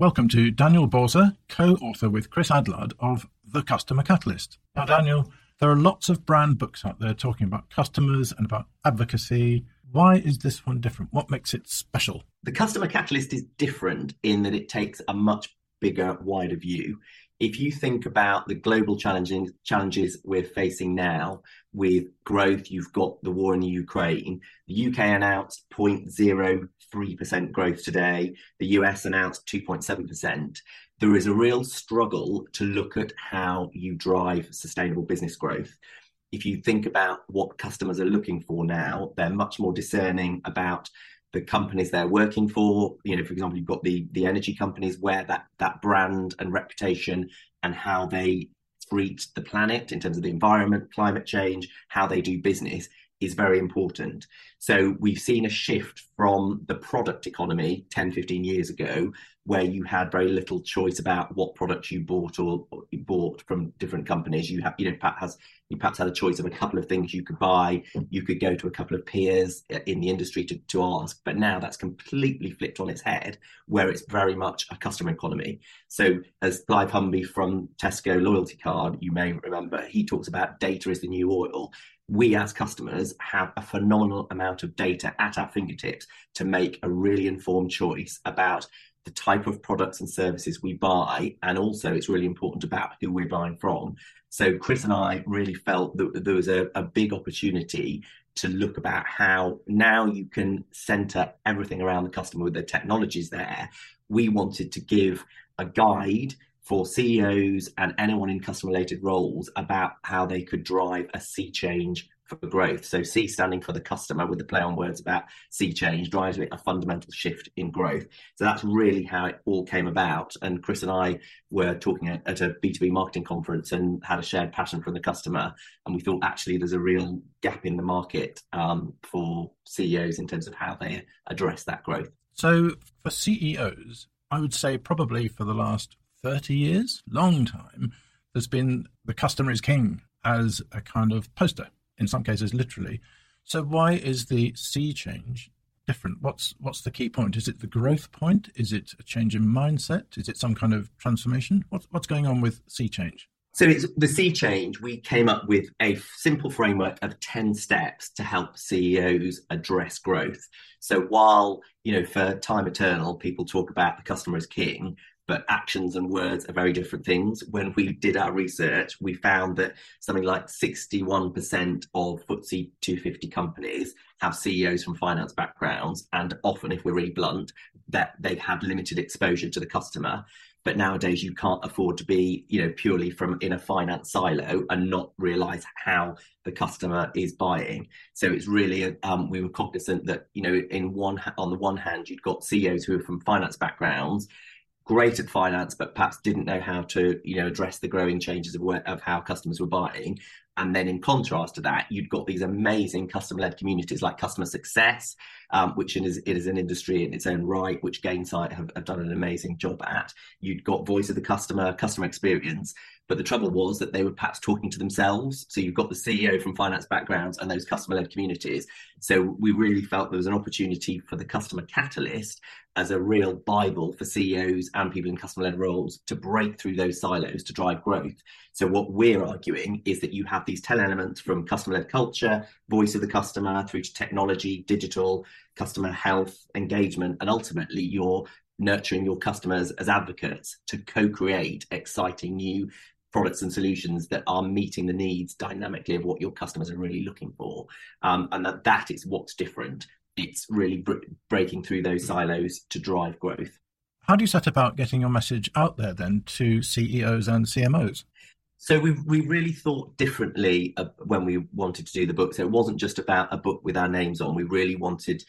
Welcome to Daniel Bausor, co author with Chris Adlard of The Customer Catalyst. Now, Daniel, there are lots of brand books out there talking about customers and about advocacy. Why is this one different? What makes it special? The Customer Catalyst is different in that it takes a much bigger, wider view. If you think about the global challenges, challenges we're facing now with growth, you've got the war in the Ukraine. The UK announced 0.03% growth today. The US announced 2.7%. There is a real struggle to look at how you drive sustainable business growth. If you think about what customers are looking for now, they're much more discerning about the companies they're working for. You know, for example, you've got the the energy companies where that that brand and reputation and how they treat the planet in terms of the environment, climate change, how they do business is very important. So we've seen a shift from the product economy 10, 15 years ago, where you had very little choice about what products you bought or, or you bought from different companies. You have, you know, perhaps you perhaps had a choice of a couple of things you could buy. Mm. You could go to a couple of peers uh, in the industry to, to ask. But now that's completely flipped on its head, where it's very much a customer economy. So as Clive Humby from Tesco loyalty card, you may remember, he talks about data is the new oil we as customers have a phenomenal amount of data at our fingertips to make a really informed choice about the type of products and services we buy and also it's really important about who we're buying from. So chris and i really felt that there was a, a big opportunity to look about how now you can center everything around the customer with the technologies there. We wanted to give a guide for CEOs and anyone in customer related roles about how they could drive a sea change for growth. So C standing for the customer with the play on words about sea change drives a fundamental shift in growth. So that's really how it all came about. And Chris and I were talking at, at a B2B marketing conference and had a shared passion for the customer. And we thought actually there's a real gap in the market um, for CEOs in terms of how they address that growth. So for CEOs, I would say probably for the last 30 years, long time, there's been the customer is king as a kind of poster, in some cases, literally. So why is the sea change different? What's what's the key point? Is it the growth point? Is it a change in mindset? Is it some kind of transformation? What's what's going on with sea change? So it's the sea change. We came up with a simple framework of 10 steps to help CEOs address growth. So while, you know, for time eternal, people talk about the customer as king, but actions and words are very different things. When we did our research, we found that something like 61% of FTSE 250 companies have CEOs from finance backgrounds, and often, if we're really blunt, that they've had limited exposure to the customer. But nowadays, you can't afford to be, you know, purely from in a finance silo and not realise how the customer is buying. So it's really, um, we were cognizant that, you know, in one on the one hand, you'd got CEOs who are from finance backgrounds great at finance, but perhaps didn't know how to, you know, address the growing changes of, where, of how customers were buying. And then in contrast to that, you've got these amazing customer-led communities like customer success, um, which is it is an industry in its own right, which Gainsight have, have done an amazing job at. You've got voice of the customer, customer experience, but the trouble was that they were perhaps talking to themselves. So you've got the CEO from finance backgrounds and those customer-led communities. So we really felt there was an opportunity for the customer catalyst as a real Bible for CEOs and people in customer led roles to break through those silos to drive growth. So, what we're arguing is that you have these 10 elements from customer led culture, voice of the customer, through to technology, digital, customer health, engagement, and ultimately you're nurturing your customers as advocates to co create exciting new products and solutions that are meeting the needs dynamically of what your customers are really looking for. Um, and that that is what's different it's really br- breaking through those silos to drive growth. How do you set about getting your message out there then to CEOs and CMOs? So we we really thought differently when we wanted to do the book. So it wasn't just about a book with our names on. We really wanted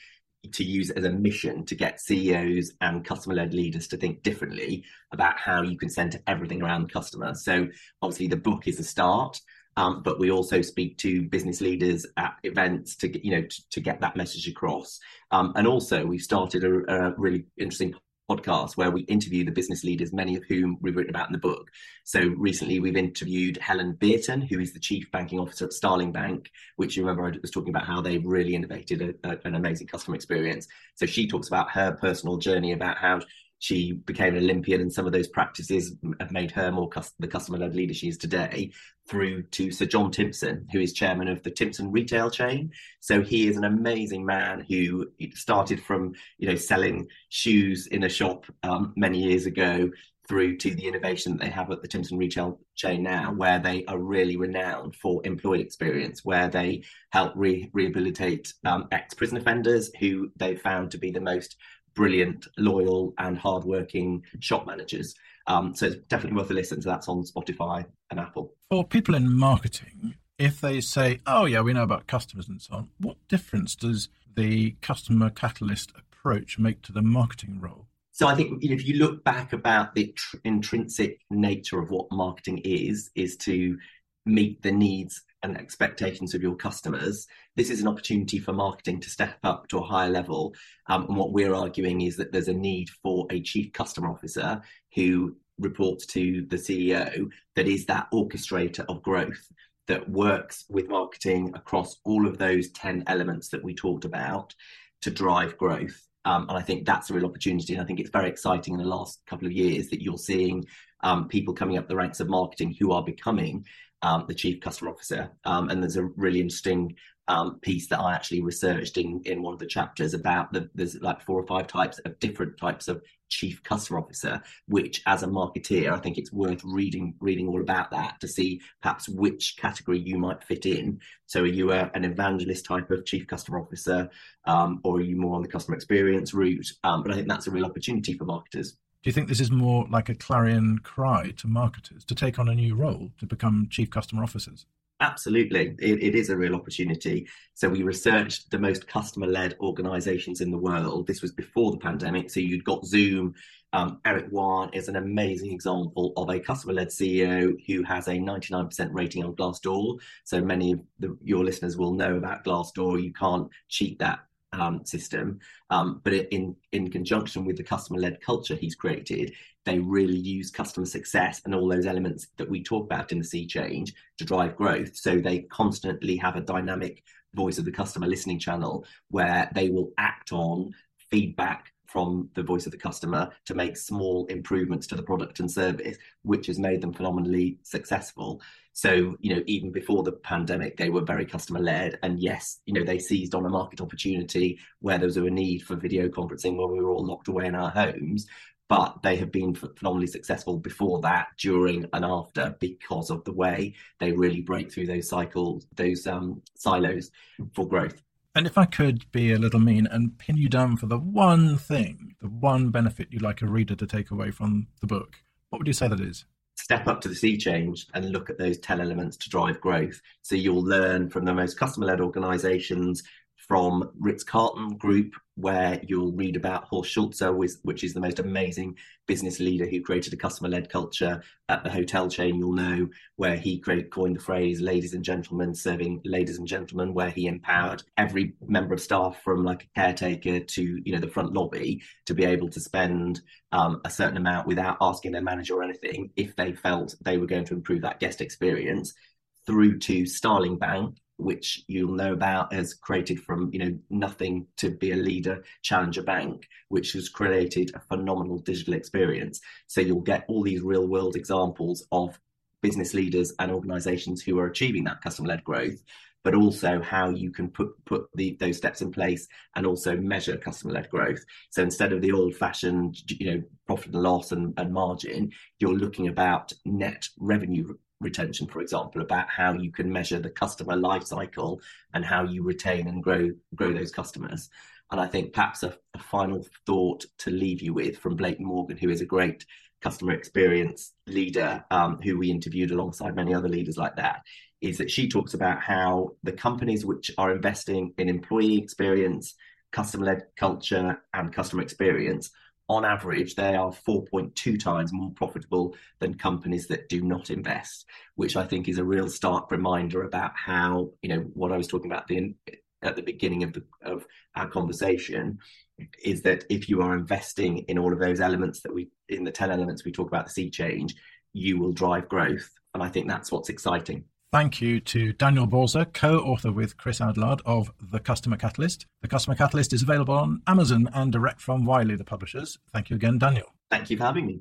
to use it as a mission to get CEOs and customer led leaders to think differently about how you can center everything around the customer. So obviously the book is a start. Um, but we also speak to business leaders at events to you know to, to get that message across. Um, and also we've started a, a, really interesting podcast where we interview the business leaders, many of whom we've written about in the book. So recently we've interviewed Helen Bierton, who is the chief banking officer at Starling Bank, which you remember I was talking about how they've really innovated a, a, an amazing customer experience. So she talks about her personal journey about how she became an Olympian, and some of those practices have made her more the customer led leader she is today. Through to Sir John Timpson, who is chairman of the Timpson retail chain. So he is an amazing man who started from you know selling shoes in a shop um, many years ago through to the innovation that they have at the Timpson retail chain now, where they are really renowned for employee experience, where they help re- rehabilitate um, ex prison offenders who they found to be the most brilliant, loyal, and hardworking shop managers. Um, so it's definitely worth a listen. So that's on Spotify and Apple. For people in marketing, if they say, "Oh yeah, we know about customers and so on," what difference does the customer catalyst approach make to the marketing role? So I think you know, if you look back about the tr- intrinsic nature of what marketing is, is to meet the needs and expectations of your customers. This is an opportunity for marketing to step up to a higher level. Um, and what we're arguing is that there's a need for a chief customer officer who reports to the CEO that is that orchestrator of growth that works with marketing across all of those 10 elements that we talked about to drive growth. Um, and I think that's a real opportunity. And I think it's very exciting in the last couple of years that you're seeing um, people coming up the ranks of marketing who are becoming um, the chief customer officer. Um, and there's a really interesting um, piece that I actually researched in in one of the chapters about the there's like four or five types of different types of chief customer officer, which as a marketeer, I think it's worth reading reading all about that to see perhaps which category you might fit in. So are you a, an evangelist type of chief customer officer, um, or are you more on the customer experience route? Um, but I think that's a real opportunity for marketers. Do you think this is more like a clarion cry to marketers to take on a new role to become chief customer officers? Absolutely. It, it is a real opportunity. So, we researched the most customer led organizations in the world. This was before the pandemic. So, you'd got Zoom. Um, Eric Yuan is an amazing example of a customer led CEO who has a 99% rating on Glassdoor. So, many of the, your listeners will know about Glassdoor. You can't cheat that um, system. Um, but in in conjunction with the customer led culture he's created, they really use customer success and all those elements that we talk about in the sea change to drive growth. So they constantly have a dynamic voice of the customer listening channel where they will act on feedback from the voice of the customer to make small improvements to the product and service, which has made them phenomenally successful. So, you know, even before the pandemic, they were very customer led. And yes, you know, they seized on a market opportunity where there was a need for video conferencing when we were all locked away in our homes. But they have been phenomenally successful before that, during and after, because of the way they really break through those cycles, those um, silos for growth. And if I could be a little mean and pin you down for the one thing, the one benefit you'd like a reader to take away from the book, what would you say that is? Step up to the sea change and look at those 10 elements to drive growth. So you'll learn from the most customer led organizations from Ritz Carlton Group, where you'll read about Horst Schulze, which is the most amazing business leader who created a customer led culture at the hotel chain. You'll know where he coined the phrase ladies and gentlemen serving ladies and gentlemen, where he empowered every member of staff from like a caretaker to you know the front lobby to be able to spend um, a certain amount without asking their manager or anything if they felt they were going to improve that guest experience through to Starling Bank, which you'll know about as created from you know nothing to be a leader challenger bank which has created a phenomenal digital experience so you'll get all these real world examples of business leaders and organizations who are achieving that customer led growth but also how you can put put the, those steps in place and also measure customer led growth. So instead of the old fashioned, you know, profit and loss and, and margin, you're looking about net revenue retention, for example, about how you can measure the customer life cycle and how you retain and grow grow those customers. And I think perhaps a, a final thought to leave you with from Blake Morgan, who is a great customer experience leader, um, who we interviewed alongside many other leaders like that, is that she talks about how the companies which are investing in employee experience, customer led culture, and customer experience on average, they are 4.2 times more profitable than companies that do not invest, which I think is a real stark reminder about how, you know, what I was talking about the, at the beginning of, the, of our conversation is that if you are investing in all of those elements that we, in the 10 elements we talk about the sea change, you will drive growth. And I think that's what's exciting. Thank you to Daniel Bausor, co author with Chris Adlard of The Customer Catalyst. The Customer Catalyst is available on Amazon and direct from Wiley, the publishers. Thank you again, Daniel. Thank you for having me.